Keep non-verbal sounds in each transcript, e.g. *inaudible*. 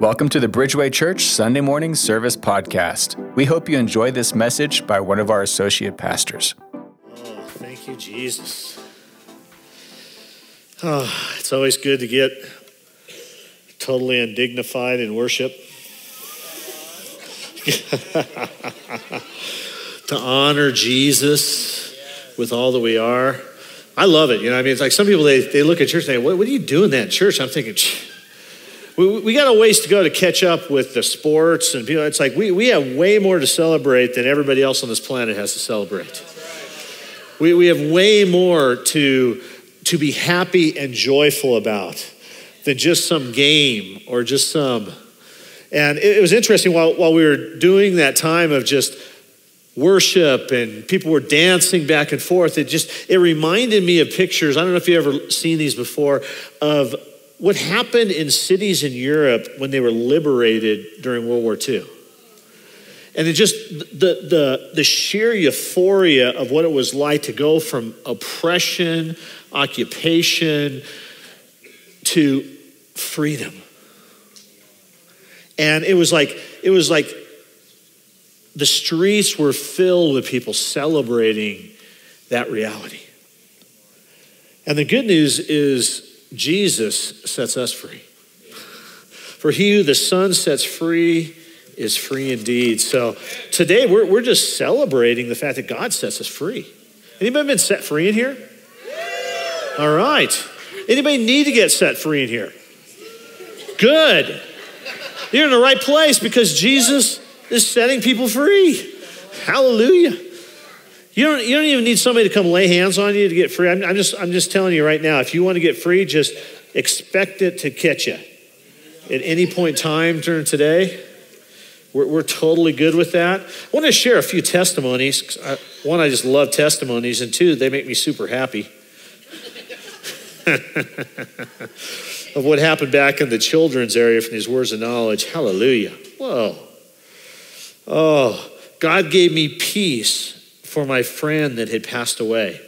Welcome to the Bridgeway Church Sunday Morning Service Podcast. We hope you enjoy this message by one of our associate pastors. Oh, thank you, Jesus. Oh, it's always good to get totally undignified in worship. *laughs* to honor Jesus with all that we are. I love it. You know, I mean, it's like some people, they, they look at church and say, what, what are you doing that church? I'm thinking, we, we got a ways to go to catch up with the sports and people. It's like we, we have way more to celebrate than everybody else on this planet has to celebrate. We, we have way more to, to be happy and joyful about than just some game or just some. And it, it was interesting while, while we were doing that time of just worship and people were dancing back and forth it just it reminded me of pictures i don't know if you've ever seen these before of what happened in cities in Europe when they were liberated during World War II. And it just, the, the, the sheer euphoria of what it was like to go from oppression, occupation, to freedom. And it was like, it was like the streets were filled with people celebrating that reality. And the good news is Jesus sets us free. For he who the Son sets free is free indeed. So today we're, we're just celebrating the fact that God sets us free. Anybody been set free in here? All right. Anybody need to get set free in here? Good. You're in the right place because Jesus is setting people free. Hallelujah. You don't, you don't even need somebody to come lay hands on you to get free. I'm, I'm, just, I'm just telling you right now, if you want to get free, just expect it to catch you. At any point in time during today, we're, we're totally good with that. I want to share a few testimonies. One, I just love testimonies, and two, they make me super happy. *laughs* of what happened back in the children's area from these words of knowledge. Hallelujah. Whoa. Oh, God gave me peace for my friend that had passed away.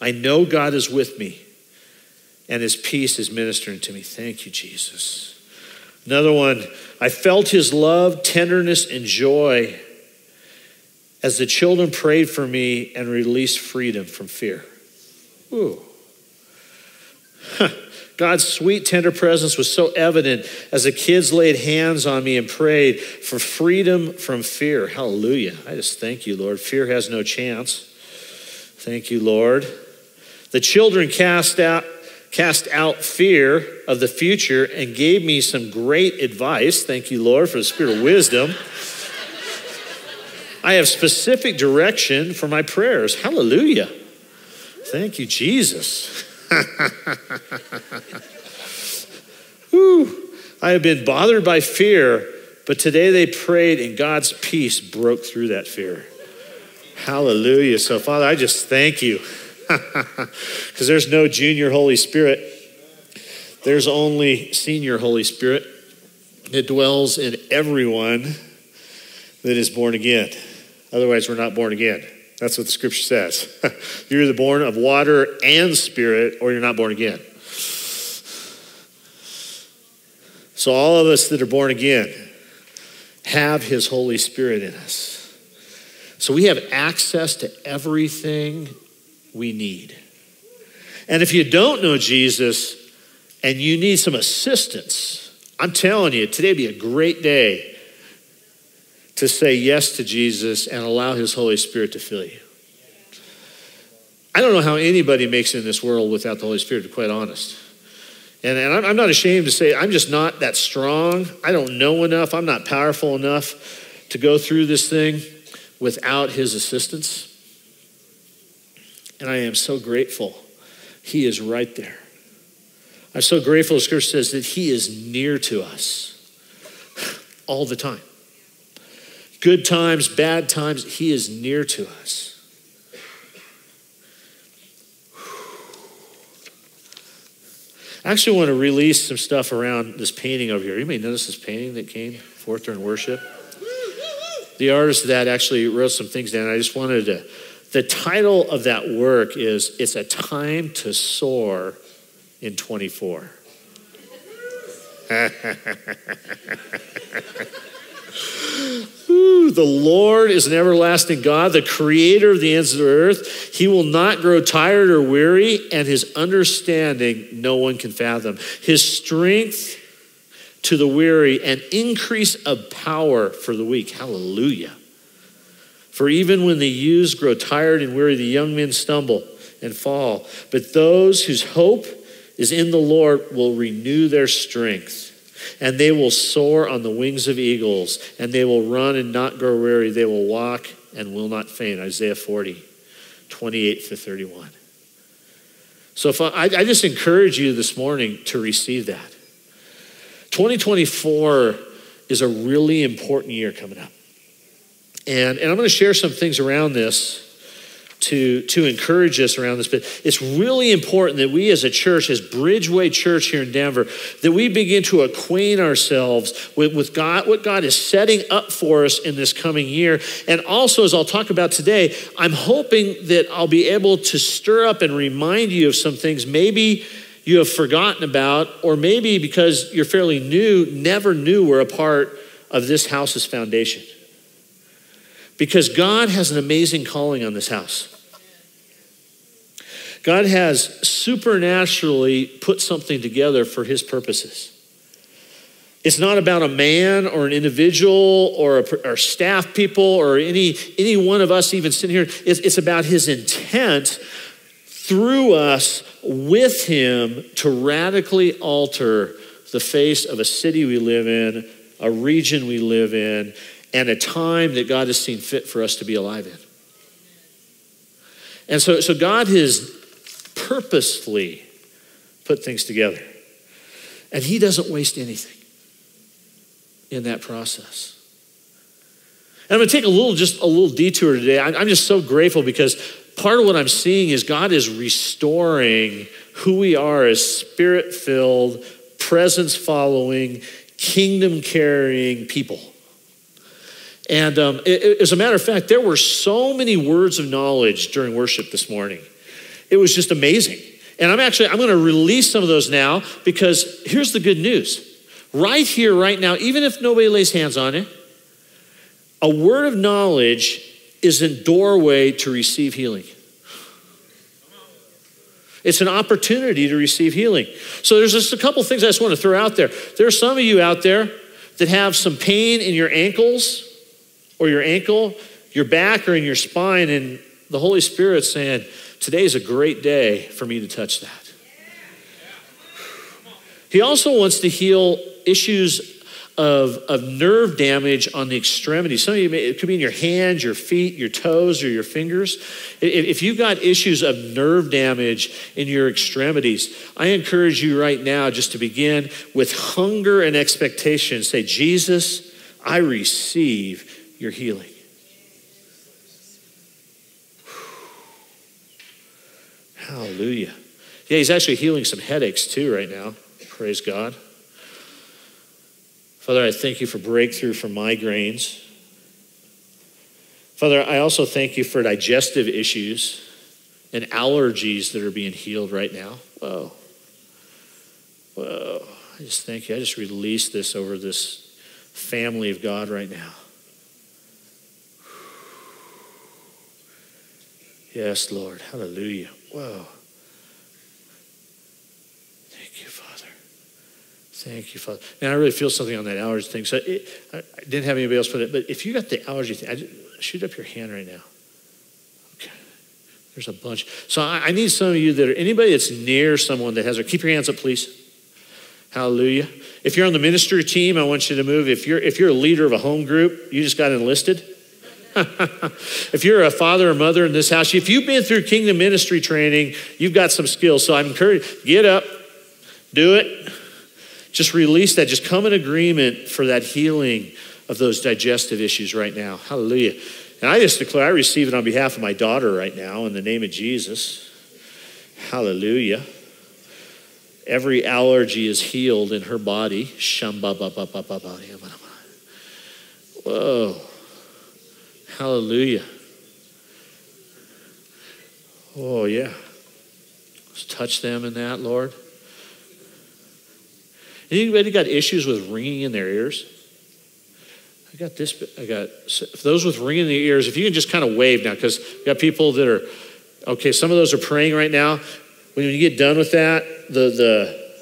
I know God is with me and his peace is ministering to me. Thank you, Jesus. Another one, I felt his love, tenderness, and joy as the children prayed for me and released freedom from fear. Ooh. Huh. *laughs* God's sweet, tender presence was so evident as the kids laid hands on me and prayed for freedom from fear. Hallelujah. I just thank you, Lord. Fear has no chance. Thank you, Lord. The children cast out, cast out fear of the future and gave me some great advice. Thank you, Lord, for the spirit of wisdom. I have specific direction for my prayers. Hallelujah. Thank you, Jesus. *laughs* Whew. I have been bothered by fear, but today they prayed and God's peace broke through that fear. Hallelujah. So, Father, I just thank you *laughs* because there's no junior Holy Spirit, there's only senior Holy Spirit that dwells in everyone that is born again. Otherwise, we're not born again. That's what the scripture says. *laughs* you're either born of water and spirit, or you're not born again. So, all of us that are born again have his Holy Spirit in us. So, we have access to everything we need. And if you don't know Jesus and you need some assistance, I'm telling you, today would be a great day to say yes to Jesus and allow His Holy Spirit to fill you. I don't know how anybody makes it in this world without the Holy Spirit, to be quite honest. And, and I'm not ashamed to say I'm just not that strong. I don't know enough. I'm not powerful enough to go through this thing without His assistance. And I am so grateful. He is right there. I'm so grateful, the scripture says, that He is near to us all the time good times, bad times, He is near to us. I actually want to release some stuff around this painting over here. You may notice this painting that came forth during worship. The artist that actually wrote some things down. I just wanted to. The title of that work is It's a Time to Soar in 24. *laughs* The Lord is an everlasting God, the creator of the ends of the earth. He will not grow tired or weary, and his understanding no one can fathom. His strength to the weary and increase of power for the weak. Hallelujah. For even when the youths grow tired and weary, the young men stumble and fall. But those whose hope is in the Lord will renew their strength and they will soar on the wings of eagles, and they will run and not grow weary. They will walk and will not faint. Isaiah 40, 28 to 31. So if I, I just encourage you this morning to receive that. 2024 is a really important year coming up. And, and I'm going to share some things around this to, to encourage us around this, but it's really important that we as a church, as Bridgeway Church here in Denver, that we begin to acquaint ourselves with, with God, what God is setting up for us in this coming year. And also, as I'll talk about today, I'm hoping that I'll be able to stir up and remind you of some things maybe you have forgotten about, or maybe because you're fairly new, never knew were a part of this house's foundation. Because God has an amazing calling on this house. God has supernaturally put something together for his purposes. It's not about a man or an individual or, a, or staff people or any, any one of us even sitting here. It's, it's about his intent through us with him to radically alter the face of a city we live in, a region we live in, and a time that God has seen fit for us to be alive in. And so, so God has purposefully put things together. And he doesn't waste anything in that process. And I'm going to take a little, just a little detour today. I'm just so grateful because part of what I'm seeing is God is restoring who we are as spirit filled, presence following, kingdom carrying people. And um, as a matter of fact, there were so many words of knowledge during worship this morning. It was just amazing. And I'm actually I'm going to release some of those now because here's the good news. Right here right now, even if nobody lays hands on it, a word of knowledge is a doorway to receive healing. It's an opportunity to receive healing. So there's just a couple things I just want to throw out there. There are some of you out there that have some pain in your ankles or your ankle, your back, or in your spine, and the Holy Spirit's saying, Today is a great day for me to touch that. He also wants to heal issues of, of nerve damage on the extremities. Some of you, may, it could be in your hands, your feet, your toes, or your fingers. If you've got issues of nerve damage in your extremities, I encourage you right now just to begin with hunger and expectation. Say, Jesus, I receive your healing. Hallelujah. Yeah, he's actually healing some headaches too right now. Praise God. Father, I thank you for breakthrough for migraines. Father, I also thank you for digestive issues and allergies that are being healed right now. Whoa. Whoa. I just thank you. I just release this over this family of God right now. Yes, Lord. Hallelujah. Whoa. Thank you, Father. Thank you, Father. And I really feel something on that allergy thing. So it, I didn't have anybody else put it, but if you got the allergy thing, just, shoot up your hand right now. Okay. There's a bunch. So I, I need some of you that are anybody that's near someone that has it. Keep your hands up, please. Hallelujah. If you're on the ministry team, I want you to move. If you're if you're a leader of a home group, you just got enlisted. If you're a father or mother in this house, if you've been through kingdom ministry training, you've got some skills. So I'm encouraged, get up, do it. Just release that. Just come in agreement for that healing of those digestive issues right now. Hallelujah. And I just declare, I receive it on behalf of my daughter right now in the name of Jesus. Hallelujah. Every allergy is healed in her body. Whoa. Hallelujah. Oh, yeah. Let's touch them in that, Lord. Anybody got issues with ringing in their ears? I got this. I got those with ringing in the ears. If you can just kind of wave now, because we got people that are okay. Some of those are praying right now. When you get done with that, the the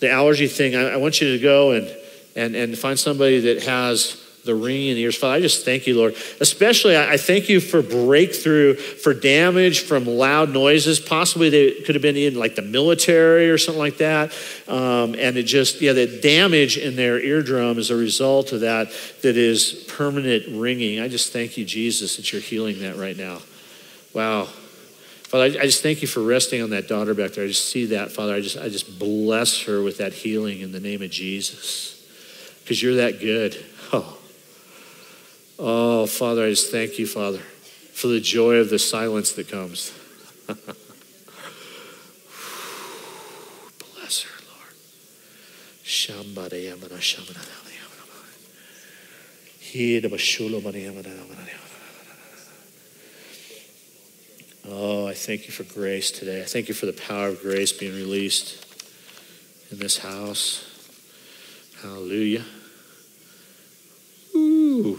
the allergy thing, I, I want you to go and and and find somebody that has the ringing in the ears. Father, I just thank you, Lord. Especially, I thank you for breakthrough, for damage from loud noises. Possibly they could have been in like the military or something like that. Um, and it just, yeah, the damage in their eardrum as a result of that, that is permanent ringing. I just thank you, Jesus, that you're healing that right now. Wow. Father, I just thank you for resting on that daughter back there. I just see that, Father. I just, I just bless her with that healing in the name of Jesus because you're that good. Oh. Oh, Father, I just thank you, Father, for the joy of the silence that comes. *laughs* Bless her, Lord. Oh, I thank you for grace today. I thank you for the power of grace being released in this house. Hallelujah. Ooh.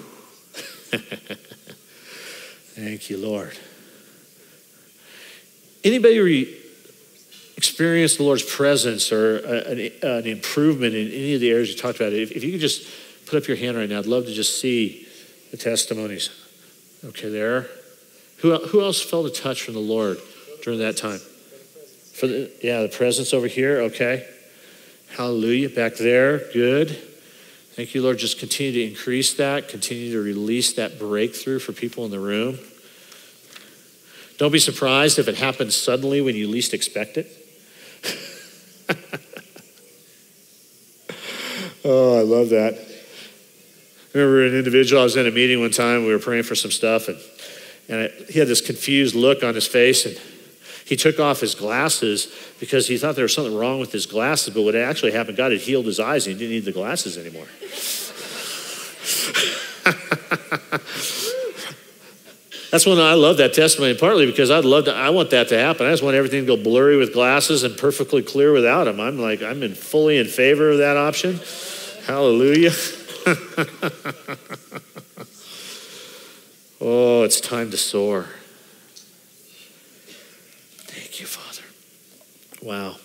*laughs* Thank you, Lord. Anybody experience the Lord's presence or an, an, improvement in any of the areas you talked about? If, if you could just put up your hand right now, I'd love to just see the testimonies. Okay, there. Who, who else felt a touch from the Lord during that time? For the, yeah, the presence over here. Okay. Hallelujah. Back there. Good. Thank you, Lord. Just continue to increase that, continue to release that breakthrough for people in the room. Don't be surprised if it happens suddenly when you least expect it. *laughs* oh, I love that. I remember an individual, I was in a meeting one time, we were praying for some stuff, and, and I, he had this confused look on his face, and he took off his glasses because he thought there was something wrong with his glasses, but what actually happened, God had healed his eyes and he didn't need the glasses anymore. *laughs* That's when I love that testimony, partly because I'd love to, I want that to happen. I just want everything to go blurry with glasses and perfectly clear without them. I'm like, I'm in fully in favor of that option. Hallelujah. *laughs* oh, it's time to soar. Thank you, Father. Wow.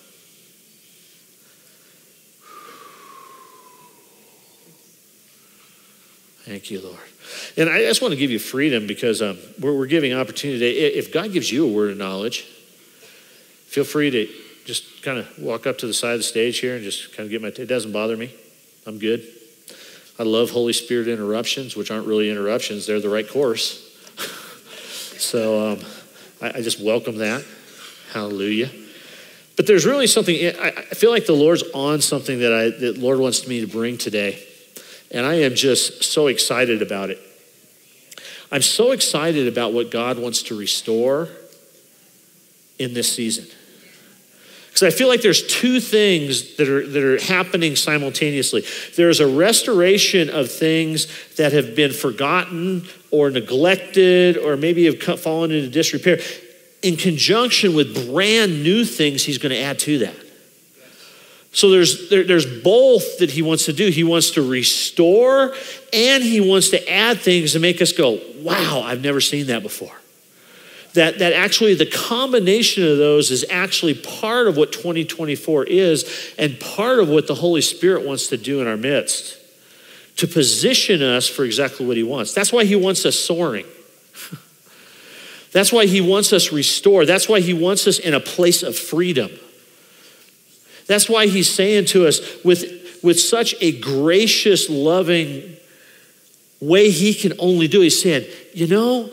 Thank you, Lord. And I just want to give you freedom because um, we're, we're giving opportunity. If God gives you a word of knowledge, feel free to just kind of walk up to the side of the stage here and just kind of get my. It doesn't bother me. I'm good. I love Holy Spirit interruptions, which aren't really interruptions. They're the right course. *laughs* so um, I, I just welcome that. Hallelujah. But there's really something, I feel like the Lord's on something that, I, that Lord wants me to bring today. And I am just so excited about it. I'm so excited about what God wants to restore in this season. Because I feel like there's two things that are, that are happening simultaneously. There's a restoration of things that have been forgotten or neglected or maybe have fallen into disrepair in conjunction with brand new things he's going to add to that. So there's, there, there's both that he wants to do. He wants to restore and he wants to add things to make us go, wow, I've never seen that before. That, that actually the combination of those is actually part of what 2024 is and part of what the Holy Spirit wants to do in our midst to position us for exactly what he wants. That's why he wants us soaring. *laughs* That's why he wants us restored. That's why he wants us in a place of freedom. That's why he's saying to us with, with such a gracious, loving way he can only do, he's saying, you know,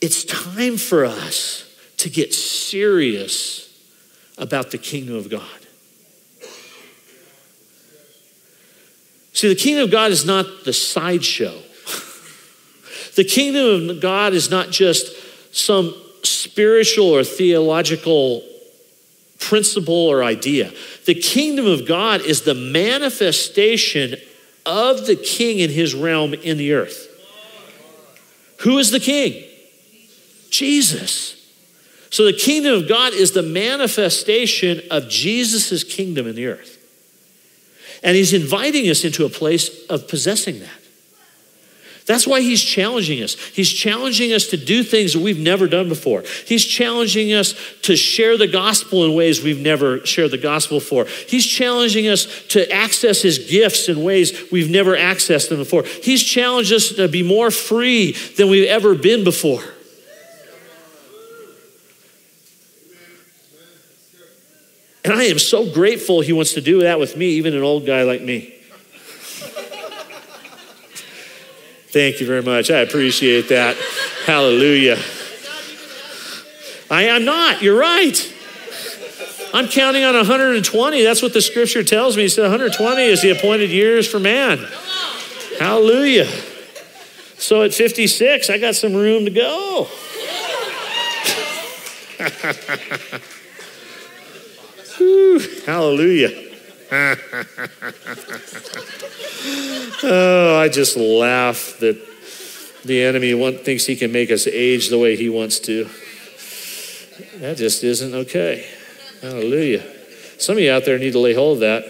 it's time for us to get serious about the kingdom of God. See, the kingdom of God is not the sideshow. *laughs* the kingdom of God is not just some spiritual or theological principle or idea. The kingdom of God is the manifestation of the king in his realm in the earth. Who is the king? Jesus. So the kingdom of God is the manifestation of Jesus' kingdom in the earth. And he's inviting us into a place of possessing that. That's why he's challenging us. He's challenging us to do things that we've never done before. He's challenging us to share the gospel in ways we've never shared the gospel for. He's challenging us to access his gifts in ways we've never accessed them before. He's challenged us to be more free than we've ever been before. And I am so grateful he wants to do that with me, even an old guy like me. Thank you very much. I appreciate that. Hallelujah. I am not. You're right. I'm counting on 120. That's what the scripture tells me. He said 120 is the appointed years for man. Hallelujah. So at 56, I got some room to go. *laughs* Whew, hallelujah. *laughs* oh, I just laugh that the enemy thinks he can make us age the way he wants to. That just isn't okay. Hallelujah. Some of you out there need to lay hold of that.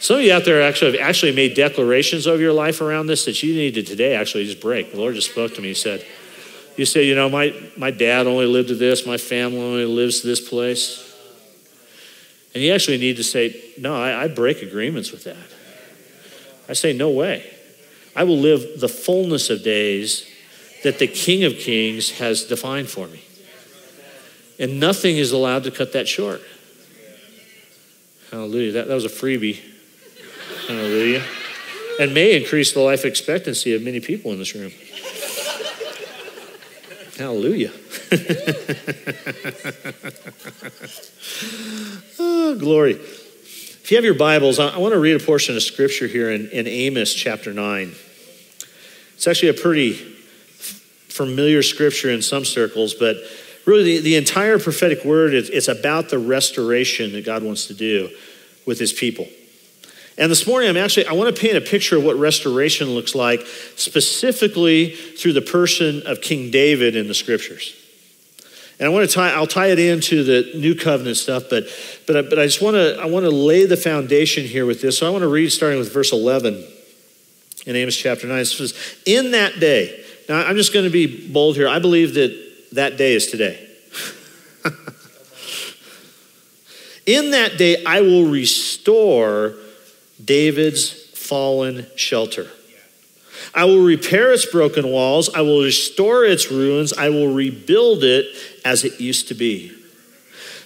Some of you out there actually have actually made declarations of your life around this that you need to today actually just break. The Lord just spoke to me. He said, You say, you know, my, my dad only lived to this, my family only lives to this place. And you actually need to say, No, I, I break agreements with that. I say, No way. I will live the fullness of days that the King of Kings has defined for me. And nothing is allowed to cut that short. Hallelujah. That, that was a freebie. Hallelujah. And may increase the life expectancy of many people in this room. Hallelujah. *laughs* oh, glory. If you have your Bibles, I, want to read a portion of scripture here in, in Amos chapter 9. It's actually a pretty familiar scripture in some circles, but really the, the entire prophetic word is it's about the restoration that God wants to do with his people. And this morning, I'm actually, I want to paint a picture of what restoration looks like, specifically through the person of King David in the scriptures. And I want to tie, I'll tie it into the new covenant stuff, but, but, I, but I just want to, I want to lay the foundation here with this. So I want to read starting with verse 11 in Amos chapter 9. It says, In that day, now I'm just going to be bold here. I believe that that day is today. *laughs* in that day, I will restore David's fallen shelter. I will repair its broken walls. I will restore its ruins. I will rebuild it as it used to be,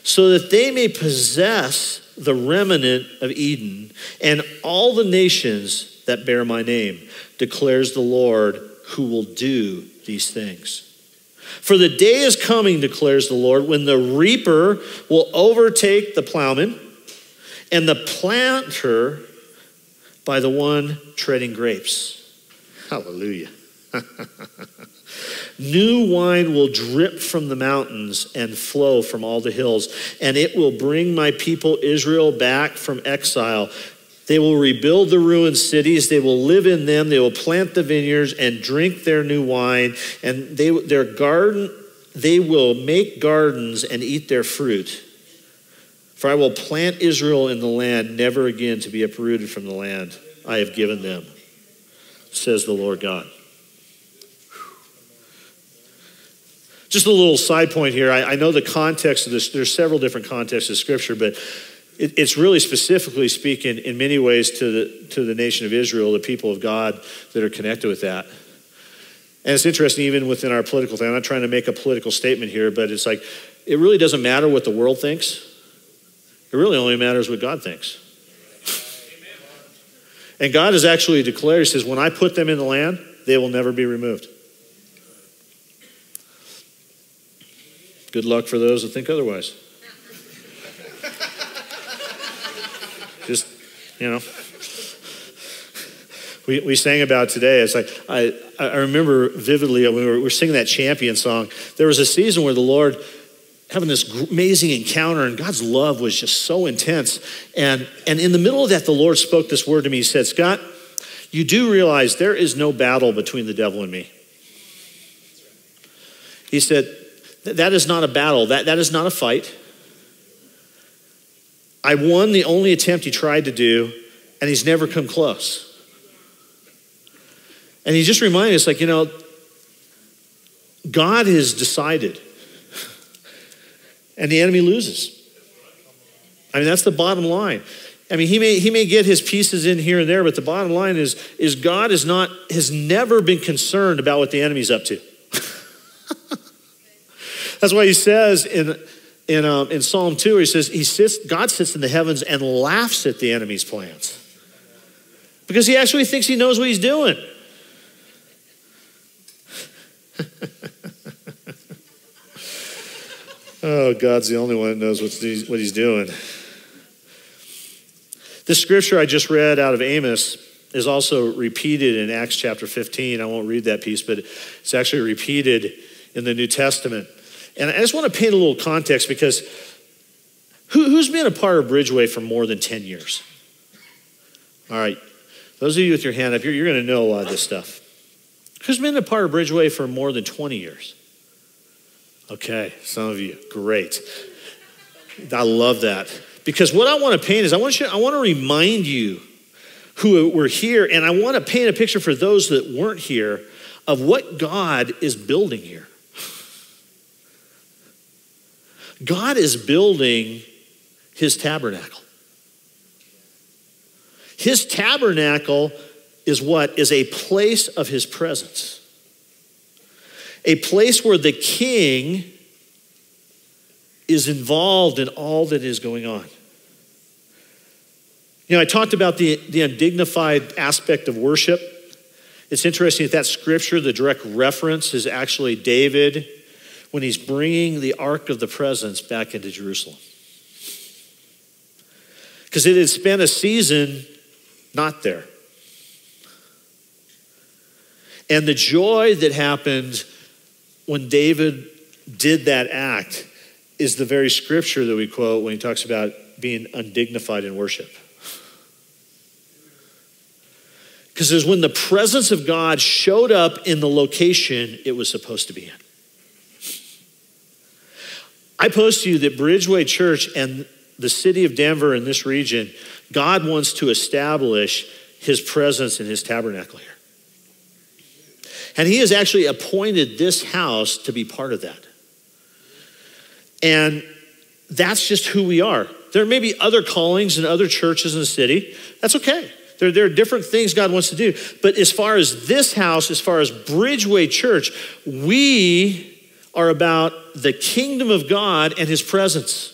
so that they may possess the remnant of Edom and all the nations that bear my name, declares the Lord who will do these things. For the day is coming, declares the Lord, when the reaper will overtake the plowman and the planter by the one treading grapes. Hallelujah. *laughs* New wine will drip from the mountains and flow from all the hills, and it will bring my people Israel back from exile. They will rebuild the ruined cities. They will live in them. They will plant the vineyards and drink their new wine. And they, their garden, they will make gardens and eat their fruit. For I will plant Israel in the land, never again to be uprooted from the land I have given them, says the Lord God. Just a little side point here. I, I know the context of this, there's several different contexts of Scripture, but it, it's really specifically speaking in many ways to the, to the nation of Israel, the people of God that are connected with that. And it's interesting, even within our political thing. I'm not trying to make a political statement here, but it's like it really doesn't matter what the world thinks. It really only matters what God thinks. And God has actually declared, He says, when I put them in the land, they will never be removed. Good luck for those that think otherwise. *laughs* Just, you know. We, we sang about today. It's like, I, I remember vividly when we were, we were singing that champion song. There was a season where the Lord having this amazing encounter and God's love was just so intense. And, and in the middle of that, the Lord spoke this word to me. He said, Scott, you do realize there is no battle between the devil and me. He said, that is not a battle. That, that is not a fight. I won the only attempt he tried to do, and he's never come close. And he just reminded us, like, you know, God has decided, and the enemy loses. I mean, that's the bottom line. I mean, he may, he may get his pieces in here and there, but the bottom line is, is God is not, has never been concerned about what the enemy's up to. *laughs* That's why he says in, in, um, in Psalm 2, he says, he sits, God sits in the heavens and laughs at the enemy's plans. Because he actually thinks he knows what he's doing. Oh, God's the only one that knows what he's, what he's doing. This scripture I just read out of Amos is also repeated in Acts chapter 15. I won't read that piece, but it's actually repeated in the New Testament. And I just want to paint a little context because who, who's been a part of Bridgeway for more than 10 years? All right, those of you with your hand up, you're, you're going to know a lot of this stuff. Who's been a part of Bridgeway for more than 20 years? Okay, some of you, great. I love that. Because what I want to paint is I want, you, I want to remind you who were here, and I want to paint a picture for those that weren't here of what God is building here. God is building his tabernacle. His tabernacle is what? Is a place of his presence. A place where the king is involved in all that is going on. You know, I talked about the, the undignified aspect of worship. It's interesting that that scripture, the direct reference, is actually David when he's bringing the Ark of the Presence back into Jerusalem. Because it had spent a season not there. And the joy that happened when David did that act is the very scripture that we quote when he talks about being undignified in worship. Because it was when the presence of God showed up in the location it was supposed to be in. I post to you that Bridgeway Church and the city of Denver in this region, God wants to establish his presence in his tabernacle here. And he has actually appointed this house to be part of that. And that's just who we are. There may be other callings in other churches in the city. That's okay. There, there are different things God wants to do. But as far as this house, as far as Bridgeway Church, we are about the kingdom of God and his presence.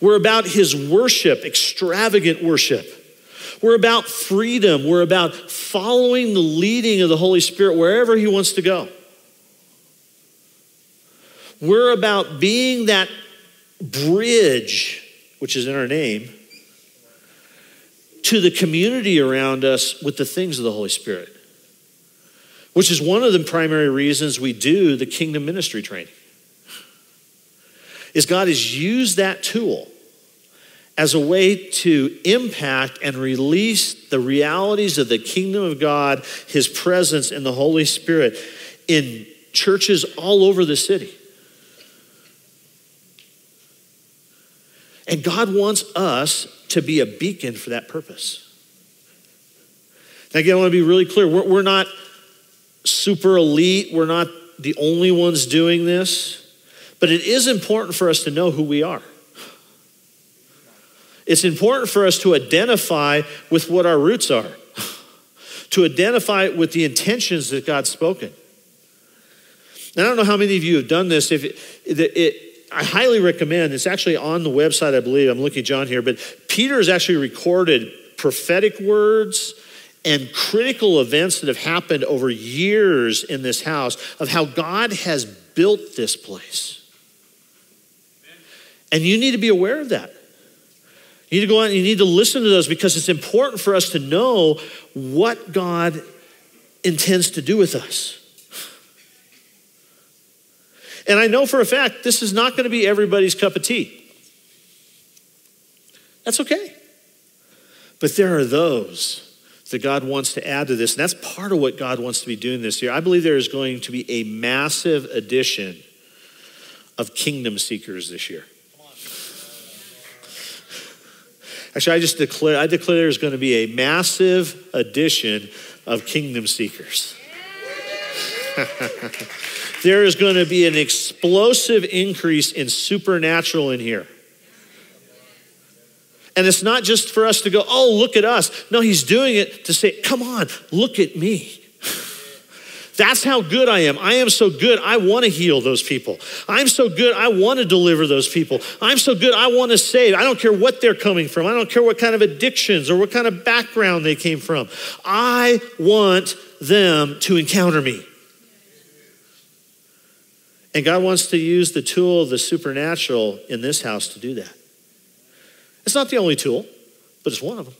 We're about his worship, extravagant worship. We're about freedom. We're about following the leading of the Holy Spirit wherever he wants to go. We're about being that bridge, which is in our name, to the community around us with the things of the Holy Spirit which is one of the primary reasons we do the kingdom ministry training. Is God has used that tool as a way to impact and release the realities of the kingdom of God, his presence in the Holy Spirit in churches all over the city. And God wants us to be a beacon for that purpose. Now, again, I want to be really clear. We're, we're not super elite. We're not the only ones doing this. But it is important for us to know who we are. It's important for us to identify with what our roots are, to identify with the intentions that God's spoken. And I don't know how many of you have done this. If it, it, I highly recommend, it's actually on the website, I believe. I'm looking at John here, but Peter has actually recorded prophetic words and critical events that have happened over years in this house of how God has built this place. And you need to be aware of that. You need to go out and you need to listen to those because it's important for us to know what God intends to do with us. And I know for a fact this is not going to be everybody's cup of tea. That's okay. But there are those that God wants to add to this. And that's part of what God wants to be doing this year. I believe there is going to be a massive addition of kingdom seekers this year. Actually, I just declare, I declare there's going to be a massive addition of kingdom seekers. *laughs* there is going to be an explosive increase in supernatural in here. And it's not just for us to go, oh, look at us. No, he's doing it to say, come on, look at me. That's how good I am. I am so good, I want to heal those people. I'm so good, I want to deliver those people. I'm so good, I want to save. I don't care what they're coming from. I don't care what kind of addictions or what kind of background they came from. I want them to encounter me. And God wants to use the tool of the supernatural in this house to do that. It's not the only tool, but it's one of them.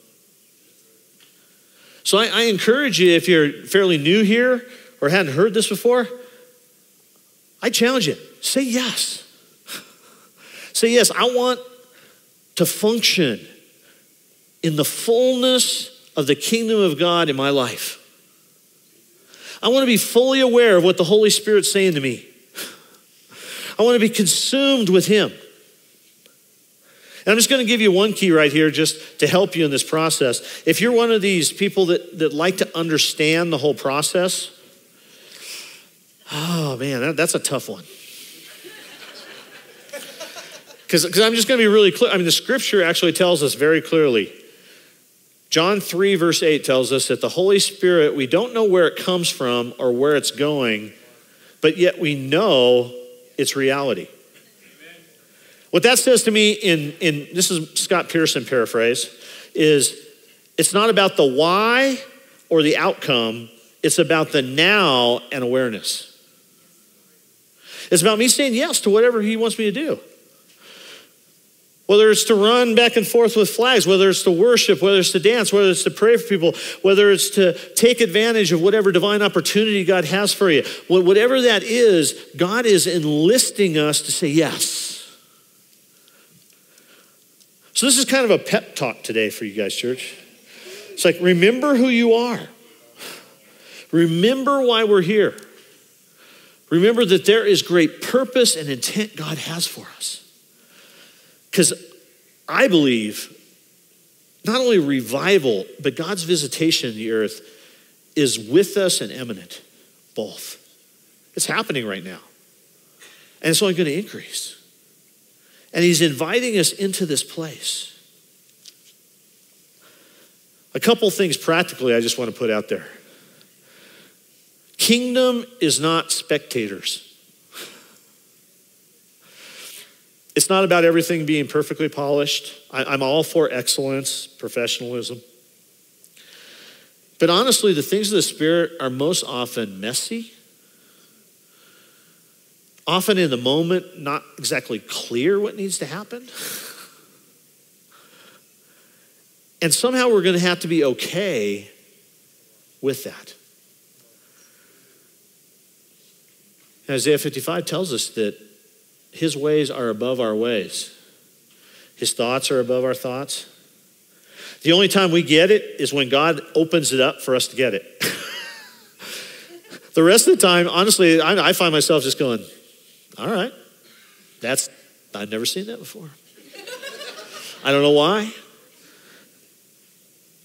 So I, I encourage you, if you're fairly new here or hadn't heard this before, I challenge you say yes. *laughs* say yes. I want to function in the fullness of the kingdom of God in my life. I want to be fully aware of what the Holy Spirit's saying to me. I want to be consumed with Him. And I'm just going to give you one key right here just to help you in this process. If you're one of these people that, that like to understand the whole process, Oh, man, that, that's a tough one. Because I'm just going to be really clear. I mean, the scripture actually tells us very clearly. John 3, verse 8 tells us that the Holy Spirit, we don't know where it comes from or where it's going, but yet we know its reality. What that says to me in, in this is Scott Pearson paraphrase, is it's not about the why or the outcome, it's about the now and awareness. It's about me saying yes to whatever He wants me to do. Whether it's to run back and forth with flags, whether it's to worship, whether it's to dance, whether it's to pray for people, whether it's to take advantage of whatever divine opportunity God has for you, whatever that is, God is enlisting us to say yes. So, this is kind of a pep talk today for you guys, church. It's like, remember who you are, remember why we're here. Remember that there is great purpose and intent God has for us. Because I believe not only revival, but God's visitation in the earth is with us and imminent, both. It's happening right now. And it's only going to increase. And He's inviting us into this place. A couple things practically I just want to put out there. Kingdom is not spectators. It's not about everything being perfectly polished. I, am all for excellence, professionalism. But honestly, the things of the Spirit are most often messy, often in the moment, not exactly clear what needs to happen. And somehow we're going to have to be okay with that. Isaiah 55 tells us that his ways are above our ways, his thoughts are above our thoughts. The only time we get it is when God opens it up for us to get it. *laughs* the rest of the time, honestly, I, I find myself just going, all right, that's, I've never seen that before. I don't know why,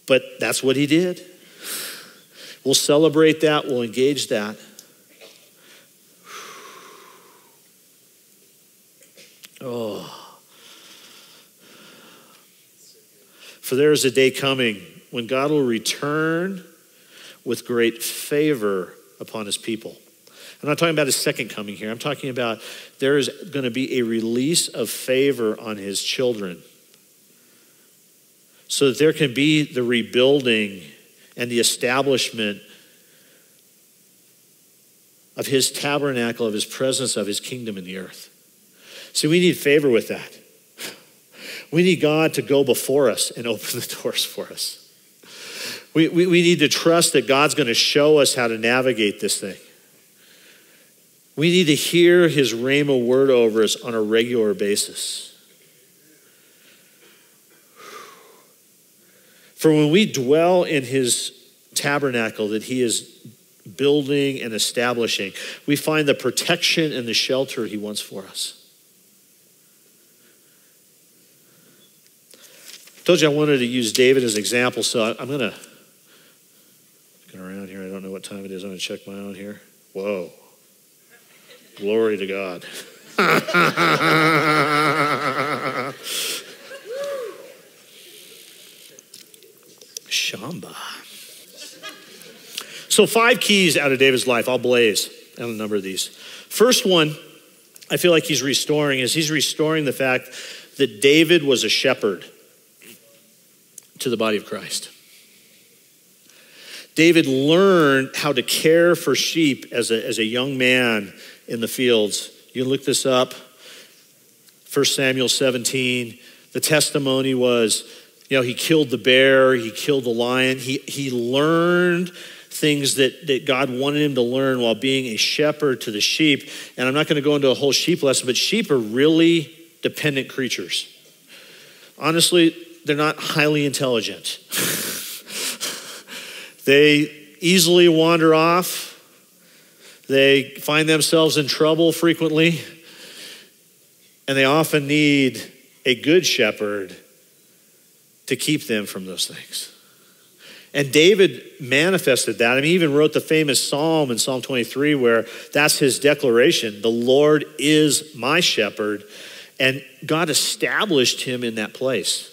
but that's what he did. We'll celebrate that, we'll engage that. Oh. For there is a day coming when God will return with great favor upon his people. I'm not talking about his second coming here. I'm talking about there is going to be a release of favor on his children so that there can be the rebuilding and the establishment of his tabernacle, of his presence, of his kingdom in the earth. See, we need favor with that. We need God to go before us and *laughs* open the doors for us. We, we, we need to trust that God's going to show us how to navigate this thing. We need to hear his rhema word over us on a regular basis. For when we dwell in his tabernacle that he is building and establishing, we find the protection and the shelter he wants for us. Told you I wanted to use David as an example, so I, I'm going to looking around here. I don't know what time it is. I'm going to check my own here. Whoa. Glory to God. *laughs* Shamba. So, five keys out of David's life. I'll blaze on a number of these. First one, I feel like he's restoring, is he's restoring the fact that David was a shepherd to the body of Christ. David learned how to care for sheep as a, as a young man in the fields. You can look this up. 1 Samuel 17. The testimony was, you know, he killed the bear, he killed the lion. He, he learned things that, that God wanted him to learn while being a shepherd to the sheep. And I'm not going to go into a whole sheep lesson, but sheep are really dependent creatures. Honestly, they're not highly intelligent. *laughs* they easily wander off. They find themselves in trouble frequently. And they often need a good shepherd to keep them from those things. And David manifested that. I mean, he even wrote the famous psalm in Psalm 23 where that's his declaration The Lord is my shepherd. And God established him in that place.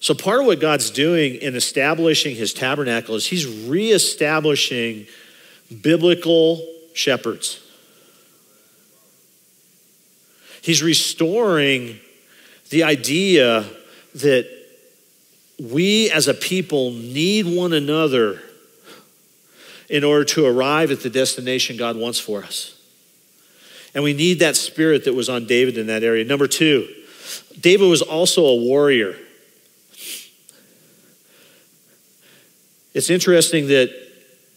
So, part of what God's doing in establishing his tabernacle is he's reestablishing biblical shepherds. He's restoring the idea that we as a people need one another in order to arrive at the destination God wants for us. And we need that spirit that was on David in that area. Number two, David was also a warrior. It's interesting that,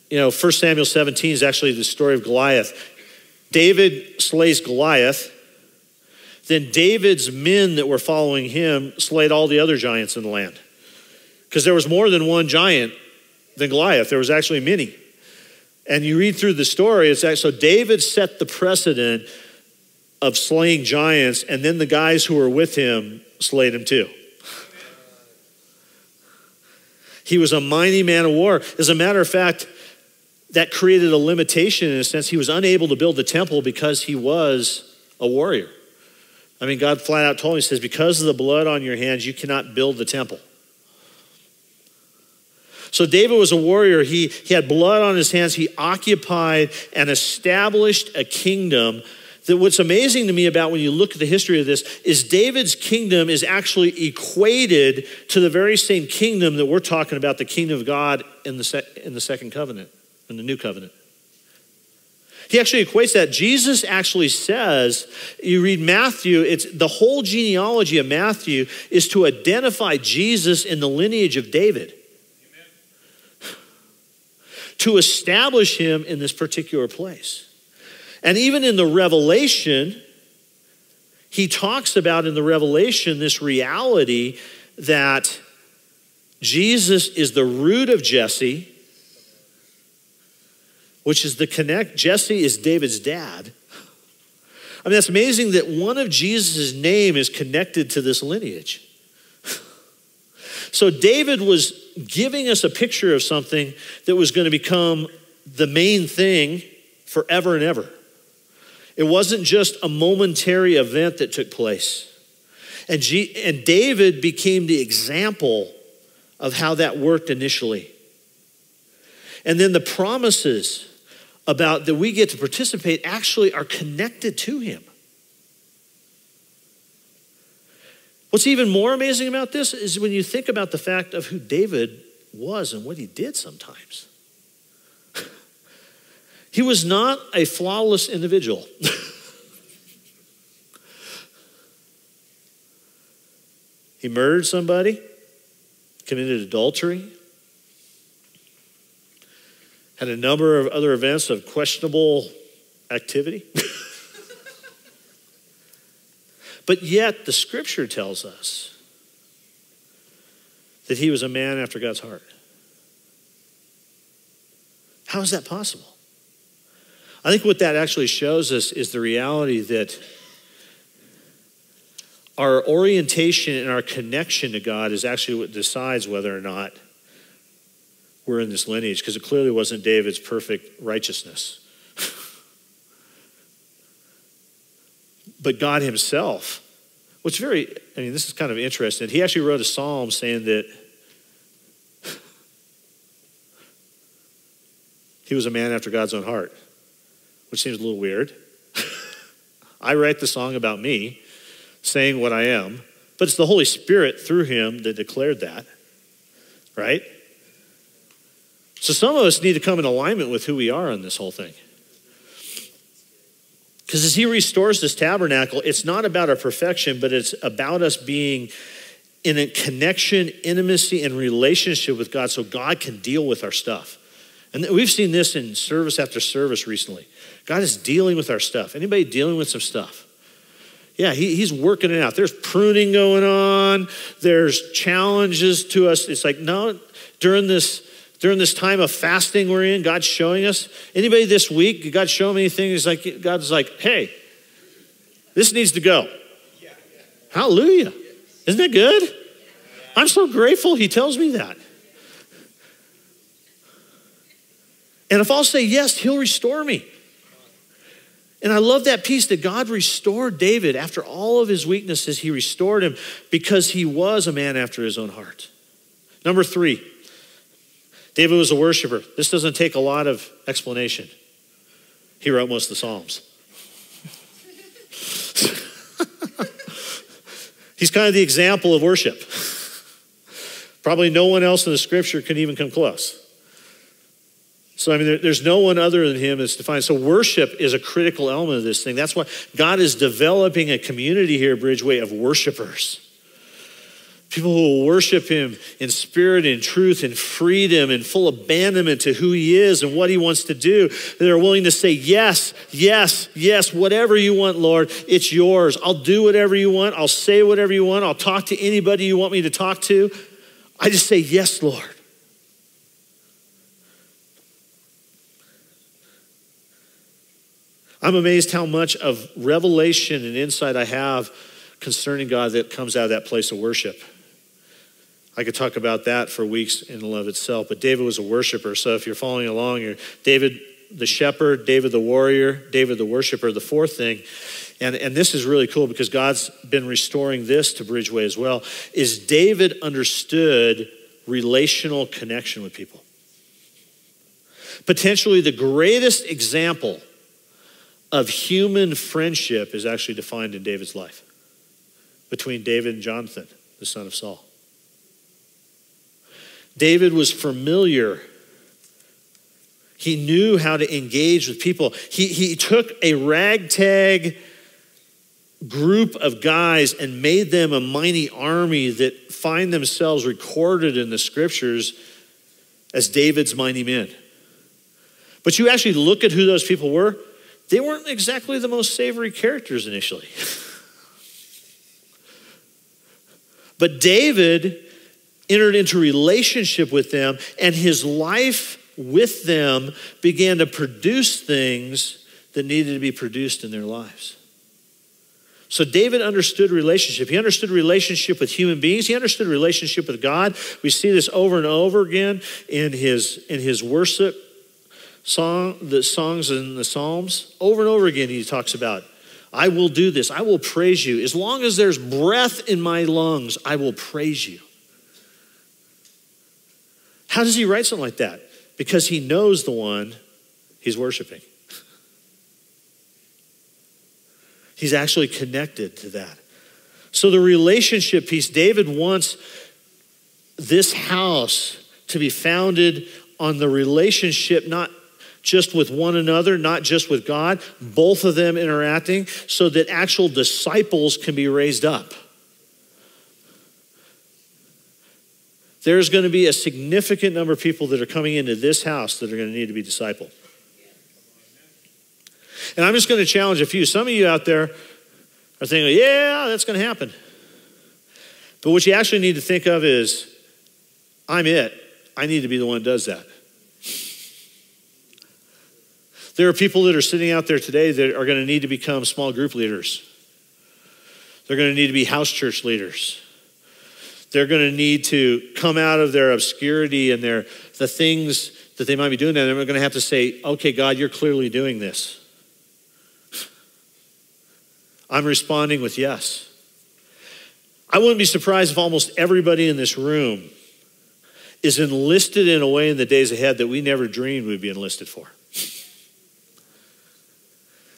you know, 1 Samuel 17 is actually the story of Goliath. David slays Goliath. Then David's men that were following him slayed all the other giants in the land. Because there was more than one giant than Goliath, there was actually many. And you read through the story, it's that so David set the precedent of slaying giants, and then the guys who were with him slayed him too. He was a mighty man of war. As a matter of fact, that created a limitation in a sense. He was unable to build the temple because he was a warrior. I mean, God flat out told him, He says, Because of the blood on your hands, you cannot build the temple. So David was a warrior. He, he had blood on his hands. He occupied and established a kingdom that what's amazing to me about when you look at the history of this is David's kingdom is actually equated to the very same kingdom that we're talking about, the kingdom of God in the, in the second covenant, in the new covenant. He actually equates that. Jesus actually says, you read Matthew, it's the whole genealogy of Matthew is to identify Jesus in the lineage of David to establish him in this particular place. And even in the Revelation, he talks about in the Revelation this reality that Jesus is the root of Jesse, which is the connect. Jesse is David's dad. I mean, that's amazing that one of Jesus' name is connected to this lineage. So David was giving us a picture of something that was going to become the main thing forever and ever. It wasn't just a momentary event that took place. And, G- and David became the example of how that worked initially. And then the promises about that we get to participate actually are connected to him. What's even more amazing about this is when you think about the fact of who David was and what he did sometimes. He was not a flawless individual. *laughs* he murdered somebody, committed adultery, had a number of other events of questionable activity. *laughs* But yet, the scripture tells us that he was a man after God's heart. How is that possible? I think what that actually shows us is the reality that our orientation and our connection to God is actually what decides whether or not we're in this lineage, because it clearly wasn't David's perfect righteousness. *laughs* but God Himself, what's very, I mean, this is kind of interesting. He actually wrote a psalm saying that *laughs* he was a man after God's own heart, which seems a little weird. *laughs* I write the song about me, saying what I am, but it's the Holy Spirit through him that declared that, right? So some of us need to come in alignment with who we are on this whole thing. Because as he restores this tabernacle, it's not about our perfection, but it's about us being in a connection, intimacy, and relationship with God so God can deal with our stuff. And we've seen this in service after service recently. God is dealing with our stuff. Anybody dealing with some stuff? Yeah, he, he's working it out. There's pruning going on. There's challenges to us. It's like, no, during this during this time of fasting we're in, God's showing us. Anybody this week, God's showing me anything, he's like, God's like, hey, this needs to go. Hallelujah. Isn't that good? I'm so grateful he tells me that. And if I'll say yes, he'll restore me. And I love that piece that God restored David after all of his weaknesses. He restored him because he was a man after his own heart. Number three, David was a worshiper. This doesn't take a lot of explanation. He wrote most of the Psalms. *laughs* He's kind of the example of worship. Probably no one else in the scripture can even come close. So, I mean, there, there's no one other than him that's defined. So, worship is a critical element of this thing. That's why God is developing a community here, Bridgeway, of worshipers. People who will worship him in spirit and truth and freedom and full abandonment to who he is and what he wants to do. They're willing to say, Yes, yes, yes, whatever you want, Lord, it's yours. I'll do whatever you want. I'll say whatever you want. I'll talk to anybody you want me to talk to. I just say, Yes, Lord. I'm amazed how much of revelation and insight I have concerning God that comes out of that place of worship. I could talk about that for weeks in and of itself, but David was a worshiper. So if you're following along, you're David the shepherd, David the warrior, David the worshiper. The fourth thing, and, and this is really cool because God's been restoring this to Bridgeway as well, is David understood relational connection with people. Potentially the greatest example of human friendship is actually defined in David's life between David and Jonathan, the son of Saul. David was familiar. He knew how to engage with people. He, he took a ragtag group of guys and made them a mighty army that find themselves recorded in the scriptures as David's mighty men. But you actually look at who those people were, they weren't exactly the most savory characters initially. *laughs* but David entered into relationship with them, and his life with them began to produce things that needed to be produced in their lives. So David understood relationship. He understood relationship with human beings. He understood relationship with God. We see this over and over again in his in his worship song, the songs and the Psalms, over and over again, he talks about, I will do this. I will praise you. As long as there's breath in my lungs, I will praise you. How does he write something like that? Because he knows the one he's worshiping. He's actually connected to that. So, the relationship piece, David wants this house to be founded on the relationship, not just with one another, not just with God, both of them interacting so that actual disciples can be raised up. There's going to be a significant number of people that are coming into this house that are going to need to be discipled. And I'm just going to challenge a few. Some of you out there are thinking, yeah, that's going to happen. But what you actually need to think of is, I'm it. I need to be the one that does that. There are people that are sitting out there today that are going to need to become small group leaders. They're going to need to be house church leaders. They're going to need to come out of their obscurity and their the things that they might be doing, and they're going to have to say, "Okay, God, you're clearly doing this." I'm responding with yes. I wouldn't be surprised if almost everybody in this room is enlisted in a way in the days ahead that we never dreamed we'd be enlisted for.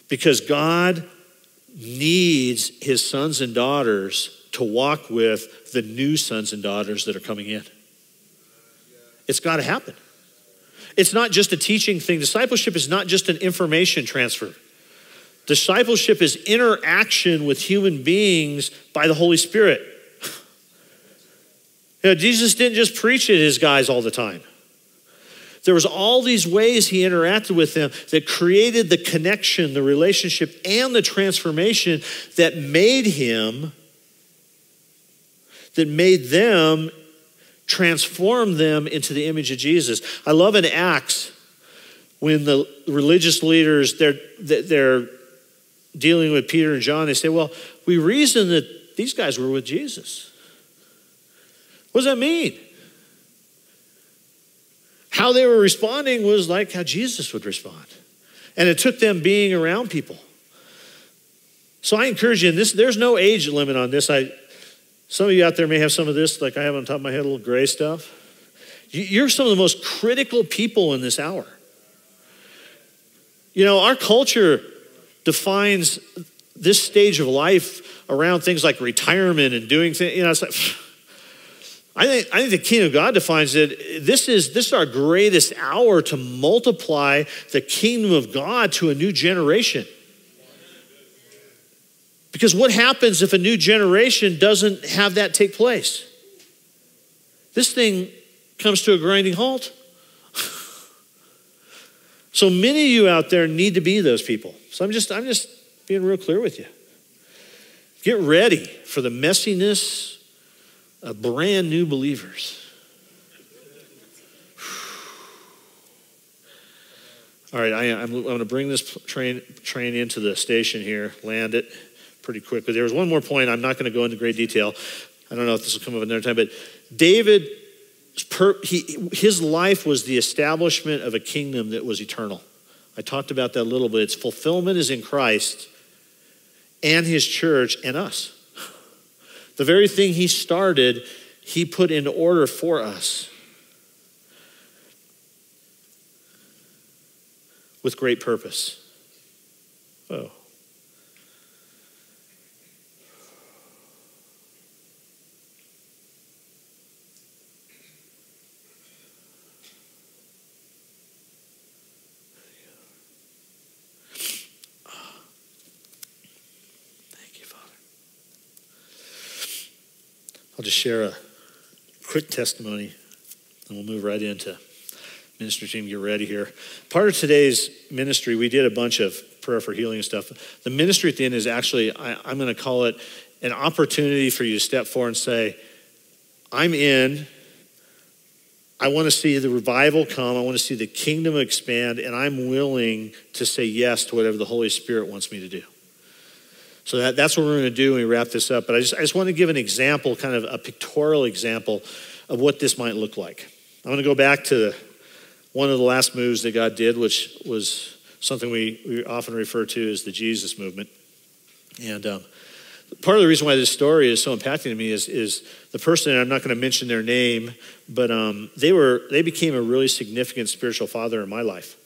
Because God needs his sons and daughters to walk with the new sons and daughters that are coming in. It's got to happen. It's not just a teaching thing. Discipleship is not just an information transfer. Discipleship is interaction with human beings by the Holy Spirit. You know, Jesus didn't just preach at his guys all the time. There was all these ways he interacted with them that created the connection, the relationship, and the transformation that made him, that made them transform them into the image of Jesus. I love in Acts when the religious leaders they're they're dealing with Peter and John, they say, Well, we reason that these guys were with Jesus. What does that mean? How they were responding was like how Jesus would respond. And it took them being around people. So I encourage you, and this, there's no age limit on this. I, some of you out there may have some of this, like I have on top of my head, a little gray stuff. You're some of the most critical people in this hour. You know, our culture defines this stage of life around things like retirement and doing things. You know, it's like, I think, I think the kingdom of God defines it. This is, this is our greatest hour to multiply the kingdom of God to a new generation. Because what happens if a new generation doesn't have that take place? This thing comes to a grinding halt. *laughs* so many of you out there need to be those people. So I'm just, I'm just being real clear with you. Get ready for the messiness of brand new believers. All right, I, am going to bring this train, train into the station here, land it pretty quickly. There was one more point. I'm not going to go into great detail. I don't know if this will come up another time, but David, he, his life was the establishment of a kingdom that was eternal. I talked about that a little bit. Its fulfillment is in Christ and his church and us. The very thing he started, he put in order for us with great purpose. Oh. I'll just share a quick testimony and we'll move right into ministry team. Get ready here. Part of today's ministry we did a bunch of prayer for healing and stuff. The ministry at the end is actually I, i'm going to call it an opportunity for you to step forward and say i'm in. I want to see the revival come. I want to see the kingdom expand and i'm willing to say yes to whatever the holy spirit wants me to do so that, that's what we're going to do when we wrap this up. But I just, I just want to give an example, kind of a pictorial example of what this might look like. I'm going to go back to one of the last moves that God did, which was something we, we often refer to as the Jesus movement. And um, part of the reason why this story is so impacting to me is, is the person, I'm not going to mention their name, but um, they, were, they became a really significant spiritual father in my life.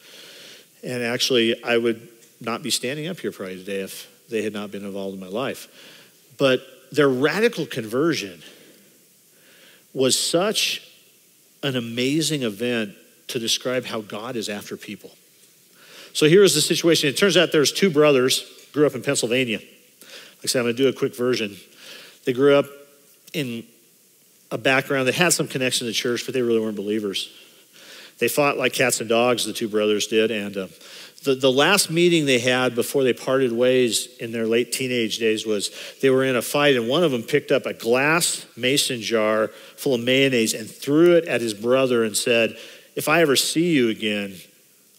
And actually, I would not be standing up here probably today if they had not been involved in my life. But their radical conversion was such an amazing event to describe how God is after people. So here is the situation. It turns out there's two brothers, grew up in Pennsylvania. Like I said, I'm going to do a quick version. They grew up in a background that had some connection to church, but they really weren't believers. They fought like cats and dogs, the two brothers did, and uh, the, the last meeting they had before they parted ways in their late teenage days was they were in a fight, and one of them picked up a glass mason jar full of mayonnaise and threw it at his brother and said, If I ever see you again,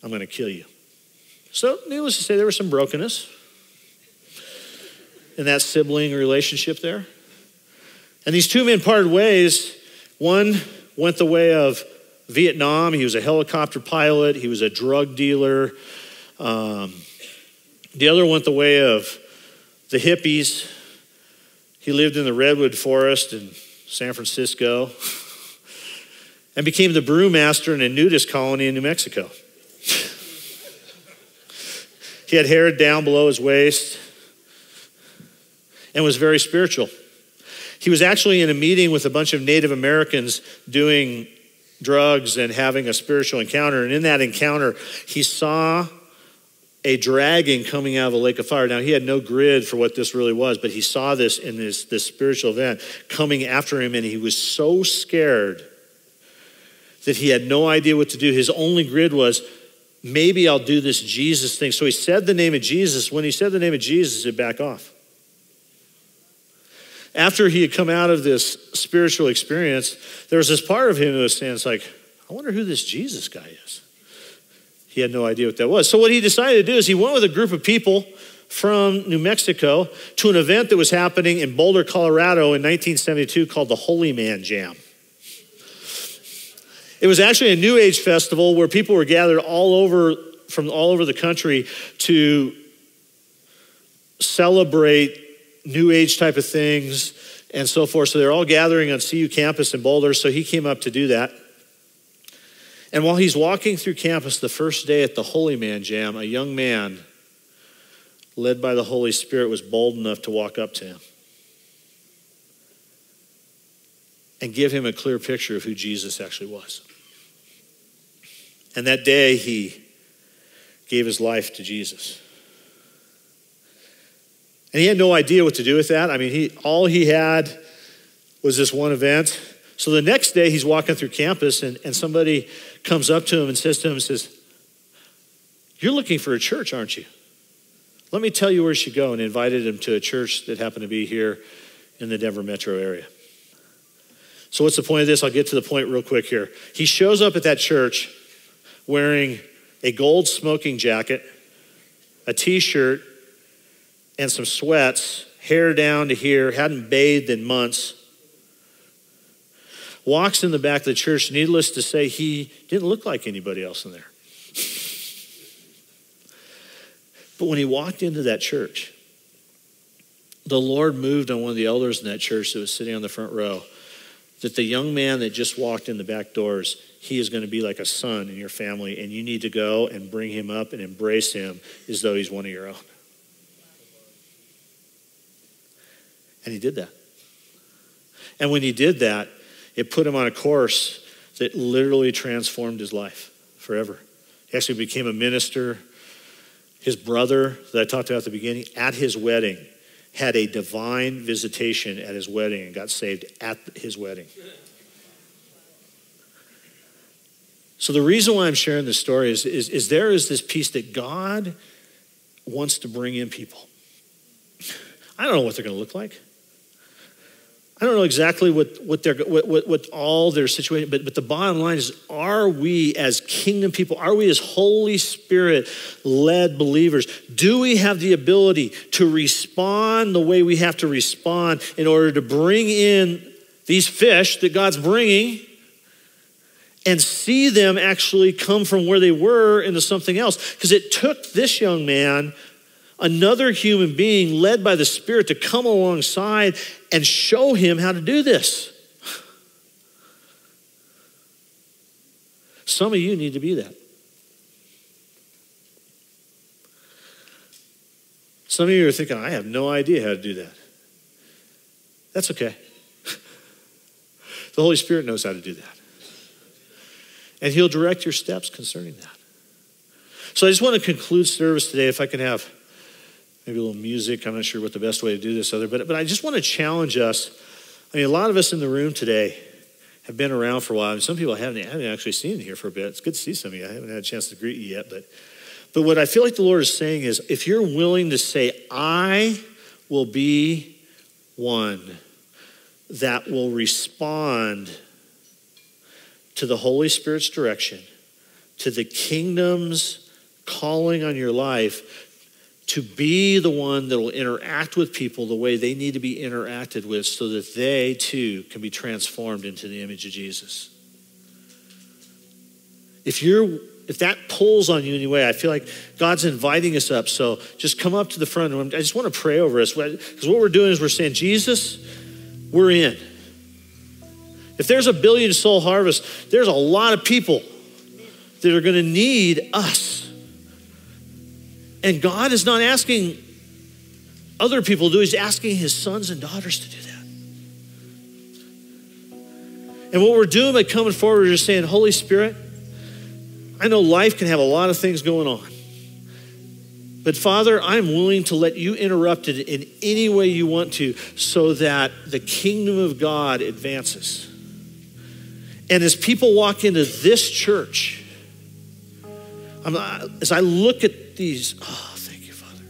I'm going to kill you. So, needless to say, there was some brokenness. in that sibling relationship there. And these two men parted ways. One went the way of Vietnam. He was a helicopter pilot, he was a drug dealer. Um, the other went the way of the hippies. He lived in the redwood forest in San Francisco *laughs* and became the brewmaster in a nudist colony in New Mexico. *laughs* he had hair down below his waist and was very spiritual. He was actually in a meeting with a bunch of Native Americans doing drugs and having a spiritual encounter. And in that encounter, he saw a dragon coming out of a lake of fire. Now, he had no grid for what this really was, but he saw this in this, this spiritual event coming after him, and he was so scared that he had no idea what to do. His only grid was, maybe I'll do this Jesus thing. So he said the name of Jesus. When he said the name of Jesus, it back off. After he had come out of this spiritual experience, there was this part of him that was saying, it's like, I wonder who this Jesus guy is. He had no idea what that was. So, what he decided to do is he went with a group of people from New Mexico to an event that was happening in Boulder, Colorado in 1972 called the Holy Man Jam. It was actually a New Age festival where people were gathered all over from all over the country to celebrate New Age type of things and so forth. So they're all gathering on CU campus in Boulder. So he came up to do that. And while he's walking through campus the first day at the Holy Man Jam, a young man led by the Holy Spirit was bold enough to walk up to him and give him a clear picture of who Jesus actually was. And that day he gave his life to Jesus. And he had no idea what to do with that. I mean, he, all he had was this one event. So the next day, he's walking through campus, and, and somebody comes up to him and says to him, and says, You're looking for a church, aren't you? Let me tell you where you should go. And invited him to a church that happened to be here in the Denver metro area. So, what's the point of this? I'll get to the point real quick here. He shows up at that church wearing a gold smoking jacket, a t shirt, and some sweats, hair down to here, hadn't bathed in months. Walks in the back of the church, needless to say, he didn't look like anybody else in there. But when he walked into that church, the Lord moved on one of the elders in that church that was sitting on the front row that the young man that just walked in the back doors, he is going to be like a son in your family, and you need to go and bring him up and embrace him as though he's one of your own. And he did that. And when he did that, it put him on a course that literally transformed his life forever. He actually became a minister. His brother, that I talked about at the beginning, at his wedding, had a divine visitation at his wedding and got saved at his wedding. So, the reason why I'm sharing this story is, is, is there is this piece that God wants to bring in people. I don't know what they're going to look like. I don't know exactly what, what, they're, what, what, what all their situation, but, but the bottom line is are we as kingdom people, are we as Holy Spirit led believers, do we have the ability to respond the way we have to respond in order to bring in these fish that God's bringing and see them actually come from where they were into something else? Because it took this young man another human being led by the Spirit to come alongside and show him how to do this. Some of you need to be that. Some of you are thinking, I have no idea how to do that. That's okay. *laughs* the Holy Spirit knows how to do that. And He'll direct your steps concerning that. So I just want to conclude service today, if I can have maybe a little music. I'm not sure what the best way to do this other, but, but I just want to challenge us. I mean, a lot of us in the room today have been around for a while. and some people I haven't, haven't actually seen here for a bit. It's good to see some of you. I haven't had a chance to greet you yet, but but what I feel like the Lord is saying is if you're willing to say, I will be one that will respond to the Holy Spirit's direction, to the kingdom's calling on your life, to be the one that will interact with people the way they need to be interacted with so that they too can be transformed into the image of Jesus. If you're if that pulls on you anyway, I feel like God's inviting us up. So just come up to the front. I just want to pray over us because what we're doing is we're saying, Jesus, we're in. If there's a billion soul harvest, there's a lot of people that are going to need us. And God is not asking other people to do, He's asking His sons and daughters to do that. And what we're doing by coming forward is just saying, Holy Spirit, I know life can have a lot of things going on. But Father, I'm willing to let you interrupt it in any way you want to so that the kingdom of God advances. And as people walk into this church, I'm, as I look at these, oh, thank you, Father.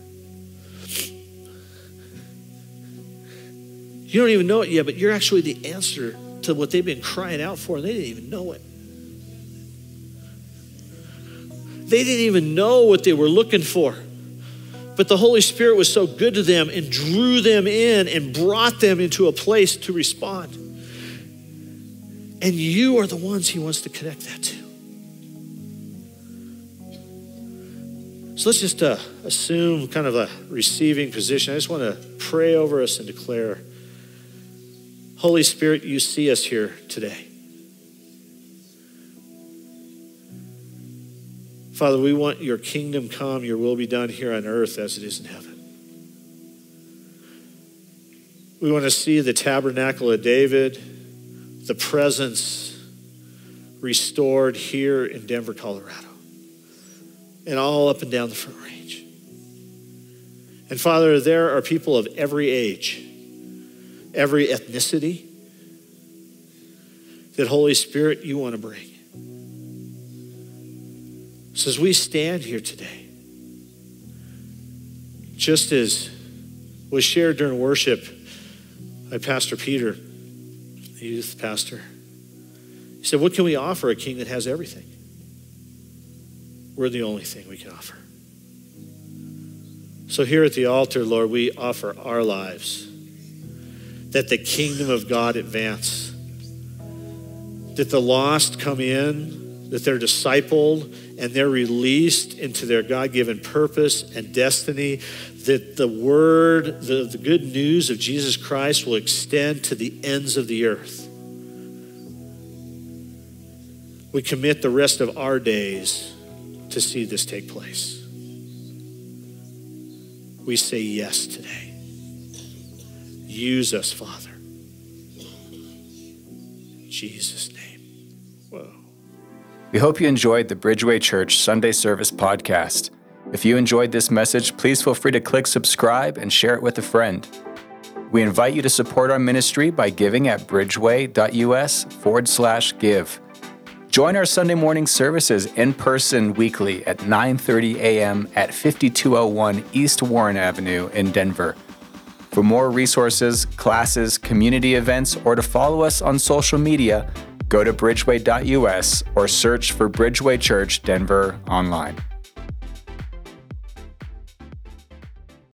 You don't even know it yet, but you're actually the answer to what they've been crying out for, and they didn't even know it. They didn't even know what they were looking for. But the Holy Spirit was so good to them and drew them in and brought them into a place to respond. And you are the ones He wants to connect that to. So let's just uh, assume kind of a receiving position. I just want to pray over us and declare Holy Spirit, you see us here today. Father, we want your kingdom come, your will be done here on earth as it is in heaven. We want to see the tabernacle of David, the presence restored here in Denver, Colorado, and all up and down the front range. And Father, there are people of every age, every ethnicity that Holy Spirit you want to bring. So as we stand here today, just as was shared during worship by Pastor Peter, the youth pastor, he said, What can we offer a king that has everything? We're the only thing we can offer. So here at the altar, Lord, we offer our lives that the kingdom of God advance, that the lost come in, that they're discipled, and they're released into their God given purpose and destiny, that the word, the, the good news of Jesus Christ will extend to the ends of the earth. We commit the rest of our days to see this take place. We say yes today. Use us, Father. In Jesus' name. We hope you enjoyed the Bridgeway Church Sunday Service podcast. If you enjoyed this message, please feel free to click subscribe and share it with a friend. We invite you to support our ministry by giving at bridgeway.us forward slash give. Join our Sunday morning services in person weekly at 9:30 a.m. at 5201 East Warren Avenue in Denver. For more resources, classes, community events, or to follow us on social media, go to bridgeway.us or search for Bridgeway Church Denver online.